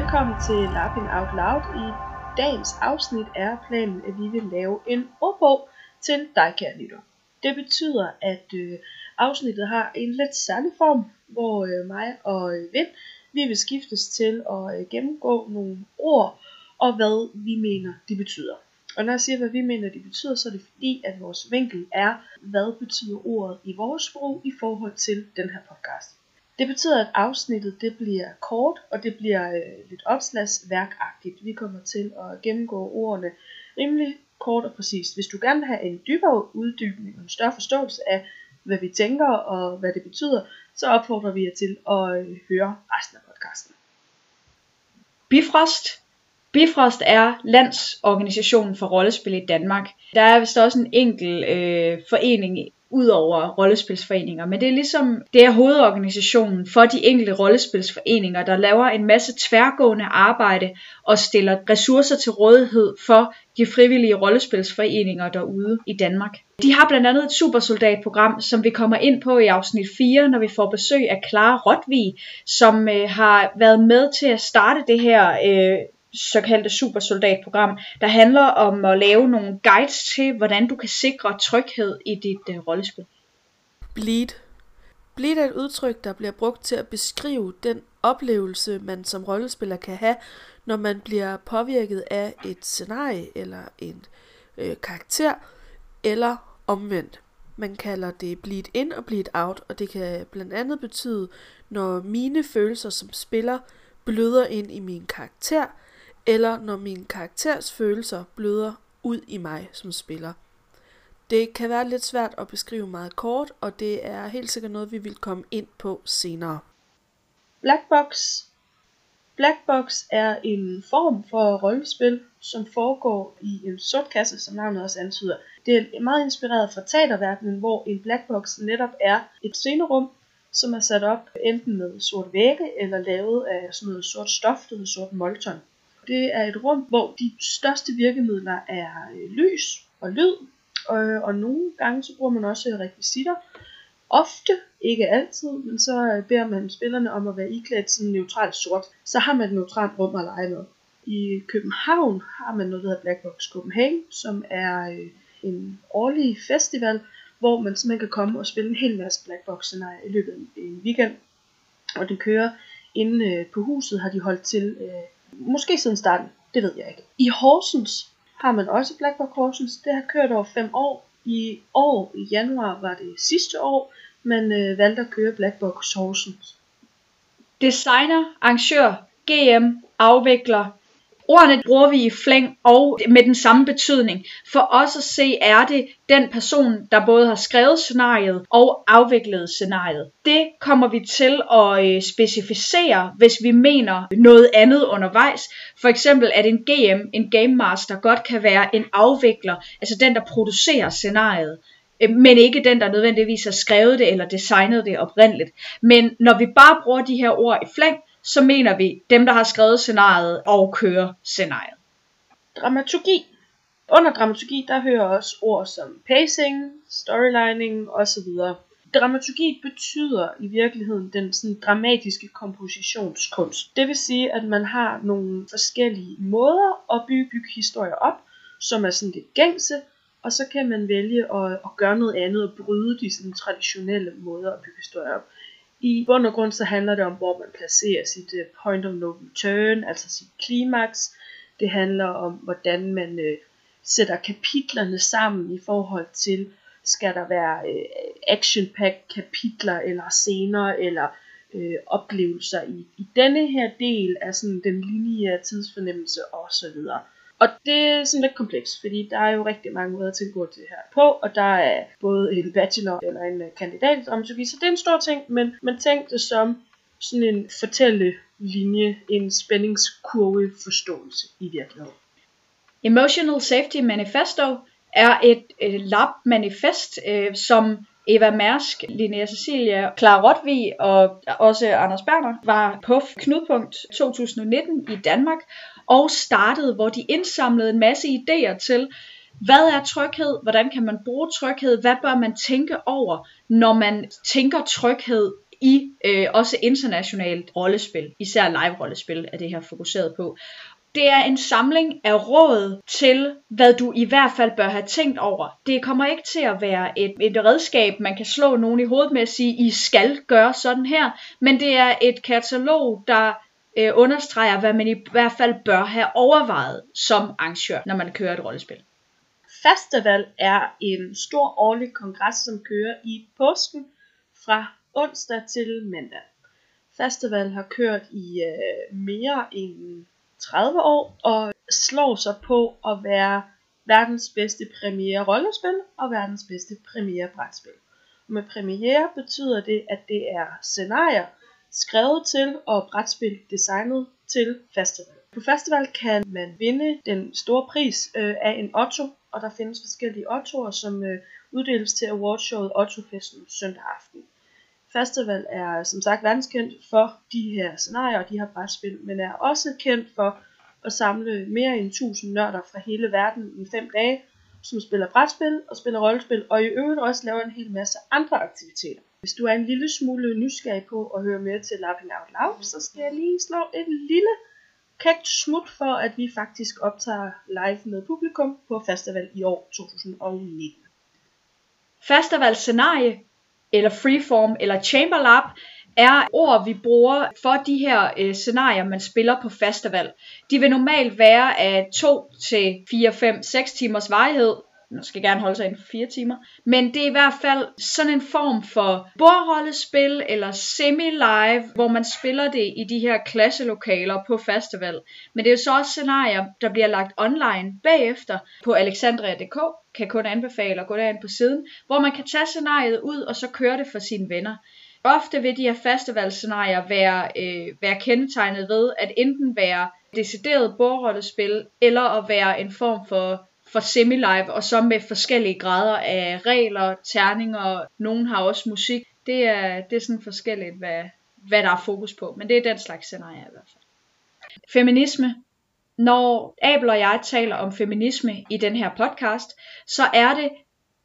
velkommen til Laughing Out Loud. I dagens afsnit er planen, at vi vil lave en ordbog til dig, kære lytter. Det betyder, at øh, afsnittet har en lidt særlig form, hvor øh, mig og øh, Vind, vi vil skiftes til at øh, gennemgå nogle ord, og hvad vi mener, de betyder. Og når jeg siger, hvad vi mener, de betyder, så er det fordi, at vores vinkel er, hvad betyder ordet i vores sprog i forhold til den her podcast. Det betyder, at afsnittet det bliver kort, og det bliver øh, lidt opslagsværkagtigt. Vi kommer til at gennemgå ordene rimelig kort og præcist. Hvis du gerne vil have en dybere uddybning og en større forståelse af, hvad vi tænker og hvad det betyder, så opfordrer vi jer til at øh, høre resten af podcasten. Bifrost. Bifrost er landsorganisationen for rollespil i Danmark. Der er vist også en enkel øh, forening ud over rollespilsforeninger, men det er ligesom, det er hovedorganisationen for de enkelte rollespilsforeninger, der laver en masse tværgående arbejde og stiller ressourcer til rådighed for de frivillige rollespilsforeninger derude i Danmark. De har blandt andet et supersoldatprogram, som vi kommer ind på i afsnit 4, når vi får besøg af Clara Rotvig, som øh, har været med til at starte det her øh, såkaldte supersoldatprogram, der handler om at lave nogle guides til, hvordan du kan sikre tryghed i dit uh, rollespil. Bleed. Bleed er et udtryk, der bliver brugt til at beskrive den oplevelse, man som rollespiller kan have, når man bliver påvirket af et scenarie eller en øh, karakter, eller omvendt. Man kalder det bleed in og bleed out, og det kan blandt andet betyde, når mine følelser som spiller bløder ind i min karakter, eller når min karakters følelser bløder ud i mig som spiller. Det kan være lidt svært at beskrive meget kort, og det er helt sikkert noget, vi vil komme ind på senere. Blackbox Blackbox er en form for rollespil, som foregår i en sort kasse, som navnet også antyder. Det er meget inspireret fra teaterverdenen, hvor en blackbox netop er et scenerum, som er sat op enten med sort vægge eller lavet af sådan noget sort stof, der sort molton. Det er et rum, hvor de største virkemidler er øh, lys og lyd, og, og nogle gange så bruger man også øh, rekvisitter. Ofte, ikke altid, men så beder man spillerne om at være iklædt sådan neutralt sort. Så har man et neutralt rum at lege med. I København har man noget, der hedder Black Box Copenhagen, som er en årlig festival, hvor man simpelthen kan komme og spille en hel masse Black Box scenarier i løbet af en weekend. Og det kører inde på huset, har de holdt til Måske siden starten, det ved jeg ikke. I Horsens har man også Blackbox Horsens. Det har kørt over fem år. I år, i januar, var det sidste år, man øh, valgte at køre Blackbox Horsens. Designer, arrangør, GM, afvikler, Ordene bruger vi i flæng og med den samme betydning. For os at se er det den person, der både har skrevet scenariet og afviklet scenariet. Det kommer vi til at øh, specificere, hvis vi mener noget andet undervejs. For eksempel at en GM, en Game Master, godt kan være en afvikler, altså den, der producerer scenariet øh, men ikke den, der nødvendigvis har skrevet det eller designet det oprindeligt. Men når vi bare bruger de her ord i flæng, så mener vi dem, der har skrevet scenariet og kører scenariet. Dramaturgi. Under dramaturgi, der hører også ord som pacing, storylining osv. Dramaturgi betyder i virkeligheden den sådan, dramatiske kompositionskunst. Det vil sige, at man har nogle forskellige måder at bygge, bygge historier op, som er sådan lidt gængse, og så kan man vælge at, at gøre noget andet og bryde de sådan, traditionelle måder at bygge historier op. I bund og grund så handler det om, hvor man placerer sit uh, point of no return, altså sit klimaks. Det handler om, hvordan man uh, sætter kapitlerne sammen i forhold til, skal der være uh, action-packed kapitler, eller scener, eller uh, oplevelser i, i denne her del af sådan den lineære tidsfornemmelse osv. Og det er sådan lidt komplekst, fordi der er jo rigtig mange måder at tilgå til det her på, og der er både en bachelor eller en øh, kandidat i dramaturgi, så det er en stor ting, men man tænkte det som sådan en fortællelinje, en spændingskurve forståelse i virkeligheden. Emotional Safety Manifesto er et, et lab-manifest, øh, som Eva Mærsk, Linnea Cecilia, Clara Rotvig og også Anders Berner var på Knudepunkt 2019 i Danmark og startede, hvor de indsamlede en masse idéer til, hvad er tryghed? Hvordan kan man bruge tryghed? Hvad bør man tænke over, når man tænker tryghed i øh, også internationalt rollespil, især live-rollespil er det her fokuseret på. Det er en samling af råd til, hvad du i hvert fald bør have tænkt over. Det kommer ikke til at være et, et redskab, man kan slå nogen i hovedet med at sige, I skal gøre sådan her, men det er et katalog, der øh, understreger, hvad man i hvert fald bør have overvejet som arrangør, når man kører et rollespil. Festival er en stor årlig kongres, som kører i påsken fra onsdag til mandag. Festival har kørt i øh, mere end 30 år og slår sig på at være verdens bedste premiere rollespil og verdens bedste premiere brætspil. Med premiere betyder det, at det er scenarier skrevet til og brætspil designet til festival. På festival kan man vinde den store pris øh, af en Otto, og der findes forskellige Ottoer, som øh, uddeles til awardshowet Ottofesten søndag aften. Festival er som sagt verdenskendt for de her scenarier og de her brætspil, men er også kendt for at samle mere end 1000 nørder fra hele verden i fem dage, som spiller brætspil og spiller rollespil, og i øvrigt også laver en hel masse andre aktiviteter. Hvis du er en lille smule nysgerrig på at høre mere til Laughing Out Loud, så skal jeg lige slå et lille kægt smut for, at vi faktisk optager live med publikum på festival i år 2019. Festival scenarie, eller freeform, eller chamberlab, er ord, vi bruger for de her øh, scenarier, man spiller på festival. De vil normalt være af 2 til 4, 5, 6 timers varighed, man skal gerne holde sig inden for fire timer. Men det er i hvert fald sådan en form for bordrollespil eller semi-live, hvor man spiller det i de her klasselokaler på festival. Men det er jo så også scenarier, der bliver lagt online bagefter på alexandria.dk, kan kun anbefale at gå derind på siden, hvor man kan tage scenariet ud og så køre det for sine venner. Ofte vil de her festivalscenarier være, øh, være kendetegnet ved at enten være decideret bordrollespil, eller at være en form for for semi-live, og så med forskellige grader af regler, terninger, nogen har også musik. Det er, det er sådan forskelligt, hvad, hvad der er fokus på, men det er den slags scenarie i hvert fald. Feminisme. Når Abel og jeg taler om feminisme i den her podcast, så er det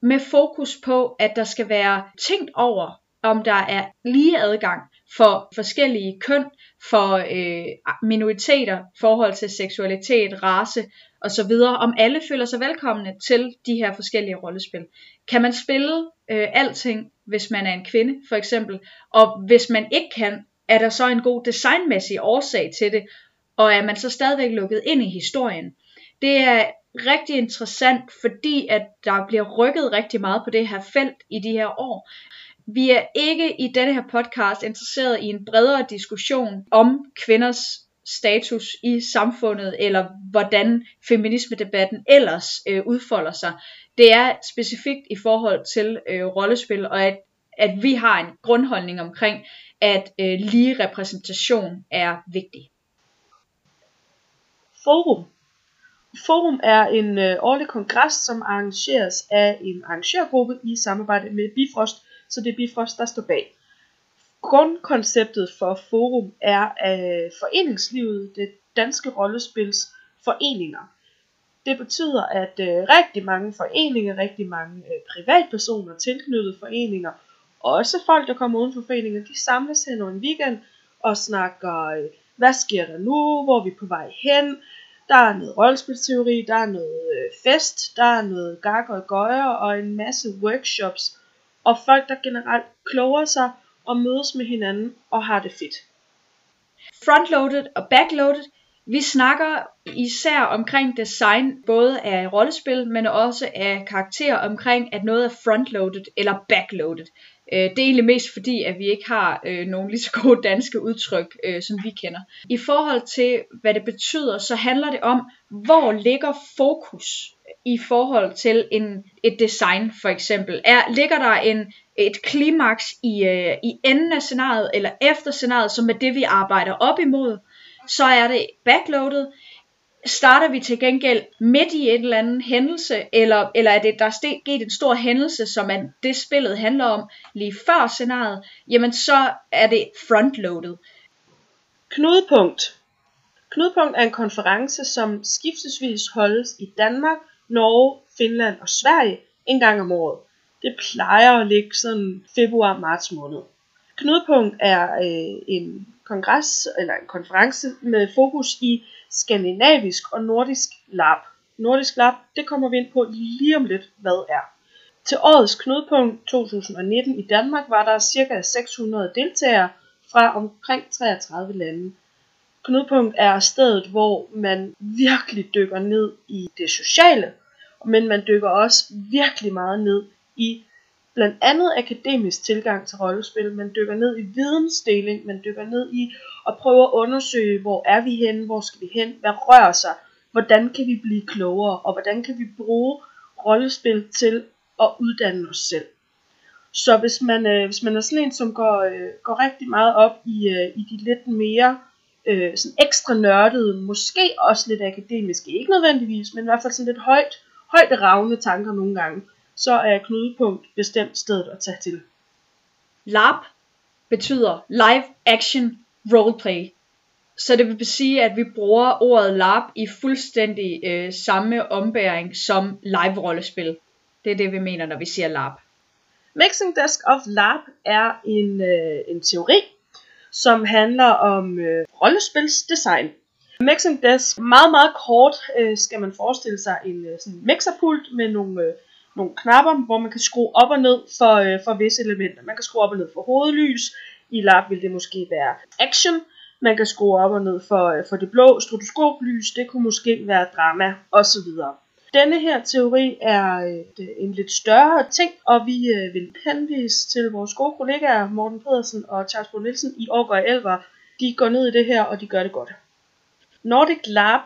med fokus på, at der skal være tænkt over, om der er lige adgang for forskellige køn, for øh, minoriteter, forhold til seksualitet, race osv., om alle føler sig velkomne til de her forskellige rollespil. Kan man spille øh, alting, hvis man er en kvinde, for eksempel, og hvis man ikke kan, er der så en god designmæssig årsag til det, og er man så stadigvæk lukket ind i historien. Det er rigtig interessant, fordi at der bliver rykket rigtig meget på det her felt i de her år. Vi er ikke i denne her podcast interesseret i en bredere diskussion om kvinders status i samfundet, eller hvordan feminismedebatten ellers øh, udfolder sig. Det er specifikt i forhold til øh, rollespil, og at, at vi har en grundholdning omkring, at øh, lige repræsentation er vigtig. Forum. Forum er en øh, årlig kongres, som arrangeres af en arrangørgruppe i samarbejde med Bifrost, så det er Bifrost, der står bag. Grundkonceptet for Forum er øh, foreningslivet, det danske rollespils foreninger. Det betyder, at øh, rigtig mange foreninger, rigtig mange øh, privatpersoner tilknyttede foreninger, og også folk, der kommer uden for foreninger, de samles hen over en weekend og snakker, øh, hvad sker der nu, hvor er vi på vej hen, der er noget rollespilsteori, der er noget øh, fest, der er noget gag og gøjer og en masse workshops, og folk, der generelt kloger sig og mødes med hinanden og har det fedt. Frontloaded og backloaded. Vi snakker især omkring design, både af rollespil, men også af karakterer omkring, at noget er frontloaded eller backloaded. Øh, det er egentlig mest fordi, at vi ikke har øh, nogle lige så gode danske udtryk, øh, som vi kender. I forhold til, hvad det betyder, så handler det om, hvor ligger fokus i forhold til en, et design for eksempel. Er, ligger der en, et klimaks i, øh, i enden af scenariet eller efter scenariet, som er det vi arbejder op imod, så er det backloadet. Starter vi til gengæld midt i et eller andet hændelse, eller, eller er det der er sket en stor hændelse, som er det spillet handler om lige før scenariet, jamen så er det frontloadet. Knudepunkt. Knudepunkt er en konference, som skiftesvis holdes i Danmark, Norge, Finland og Sverige en gang om året. Det plejer at ligge sådan februar-marts måned. Knudepunkt er øh, en kongres eller en konference med fokus i skandinavisk og nordisk lab. Nordisk lab, det kommer vi ind på lige om lidt, hvad er. Til årets knudepunkt 2019 i Danmark var der ca. 600 deltagere fra omkring 33 lande. Knudepunkt er stedet, hvor man virkelig dykker ned i det sociale, men man dykker også virkelig meget ned i blandt andet akademisk tilgang til rollespil. Man dykker ned i vidensdeling, man dykker ned i at prøve at undersøge, hvor er vi henne, hvor skal vi hen, hvad rører sig, hvordan kan vi blive klogere, og hvordan kan vi bruge rollespil til at uddanne os selv. Så hvis man, øh, hvis man er sådan en, som går, øh, går rigtig meget op i, øh, i de lidt mere øh, sådan ekstra nørdede, måske også lidt akademiske, ikke nødvendigvis, men i hvert fald sådan lidt højt, højt ravne tanker nogle gange, så er knudepunkt bestemt stedet at tage til. LARP betyder Live Action Roleplay. Så det vil sige, at vi bruger ordet LARP i fuldstændig øh, samme ombæring som live-rollespil. Det er det, vi mener, når vi siger LARP. Mixing Desk of LARP er en, øh, en teori, som handler om øh, rollespilsdesign. Mixing Desk, meget meget kort øh, skal man forestille sig en øh, sådan mixerpult med nogle, øh, nogle knapper, hvor man kan skrue op og ned for, øh, for visse elementer. Man kan skrue op og ned for hovedlys, i LARP vil det måske være action, man kan skrue op og ned for, øh, for det blå stroboskoplys, det kunne måske være drama osv. Denne her teori er øh, et, en lidt større ting, og vi øh, vil henvise til vores gode kollegaer Morten Pedersen og Charles Bo Nielsen i Årgård Elver. De går ned i det her, og de gør det godt. Nordic Lab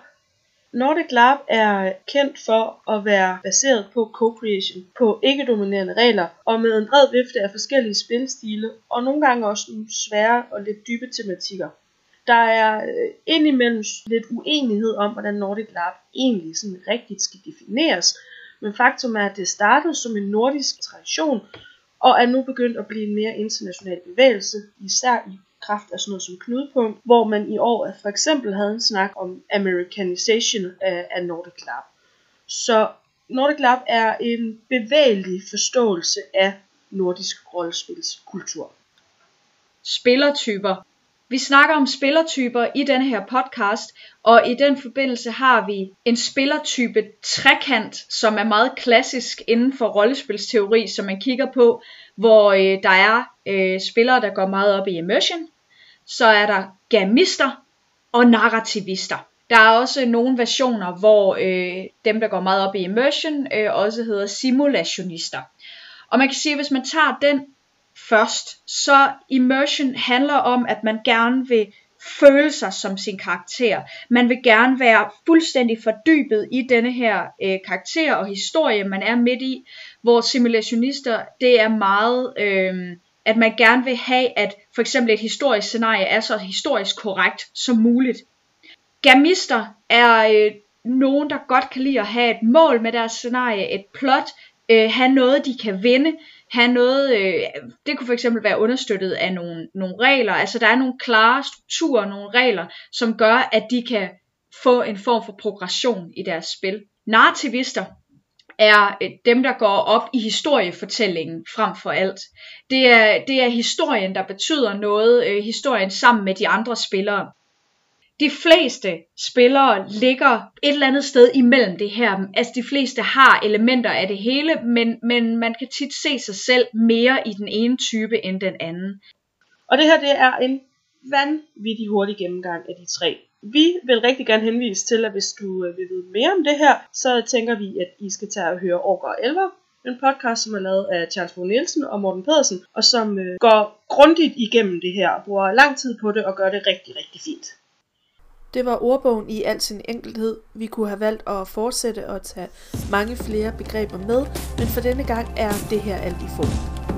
Nordic Lab er kendt for at være baseret på co-creation, på ikke-dominerende regler og med en bred vifte af forskellige spilstile og nogle gange også nogle svære og lidt dybe tematikker. Der er øh, indimellem lidt uenighed om, hvordan Nordic Lab egentlig sådan rigtigt skal defineres, men faktum er, at det startede som en nordisk tradition, og er nu begyndt at blive en mere international bevægelse, især i kraft af sådan noget som knudepunkt, hvor man i år for eksempel havde en snak om americanization af, af Nordic Lab. Så Nordic Lab er en bevægelig forståelse af nordisk rollespilskultur. Spillertyper vi snakker om spillertyper i denne her podcast, og i den forbindelse har vi en spillertype trekant, som er meget klassisk inden for rollespilsteori, som man kigger på, hvor øh, der er øh, spillere, der går meget op i immersion, så er der gamister og narrativister. Der er også nogle versioner, hvor øh, dem, der går meget op i immersion, øh, også hedder simulationister. Og man kan sige, at hvis man tager den først. Så immersion handler om, at man gerne vil føle sig som sin karakter. Man vil gerne være fuldstændig fordybet i denne her øh, karakter og historie, man er midt i. Hvor simulationister, det er meget, øh, at man gerne vil have, at for eksempel et historisk scenarie er så historisk korrekt som muligt. Gamister er øh, nogen, der godt kan lide at have et mål med deres scenarie, et plot, øh, have noget, de kan vinde, have noget, øh, det kunne for eksempel være understøttet af nogle, nogle regler, altså der er nogle klare strukturer, nogle regler, som gør, at de kan få en form for progression i deres spil. Narrativister er øh, dem, der går op i historiefortællingen frem for alt. Det er, det er historien, der betyder noget, øh, historien sammen med de andre spillere de fleste spillere ligger et eller andet sted imellem det her. Altså de fleste har elementer af det hele, men, men man kan tit se sig selv mere i den ene type end den anden. Og det her det er en vanvittig hurtig gennemgang af de tre. Vi vil rigtig gerne henvise til, at hvis du øh, vil vide mere om det her, så tænker vi, at I skal tage og høre Årgård 11, en podcast, som er lavet af Charles Bo Nielsen og Morten Pedersen, og som øh, går grundigt igennem det her, og bruger lang tid på det og gør det rigtig, rigtig fint. Det var ordbogen i al sin enkelhed. Vi kunne have valgt at fortsætte og tage mange flere begreber med, men for denne gang er det her alt i få.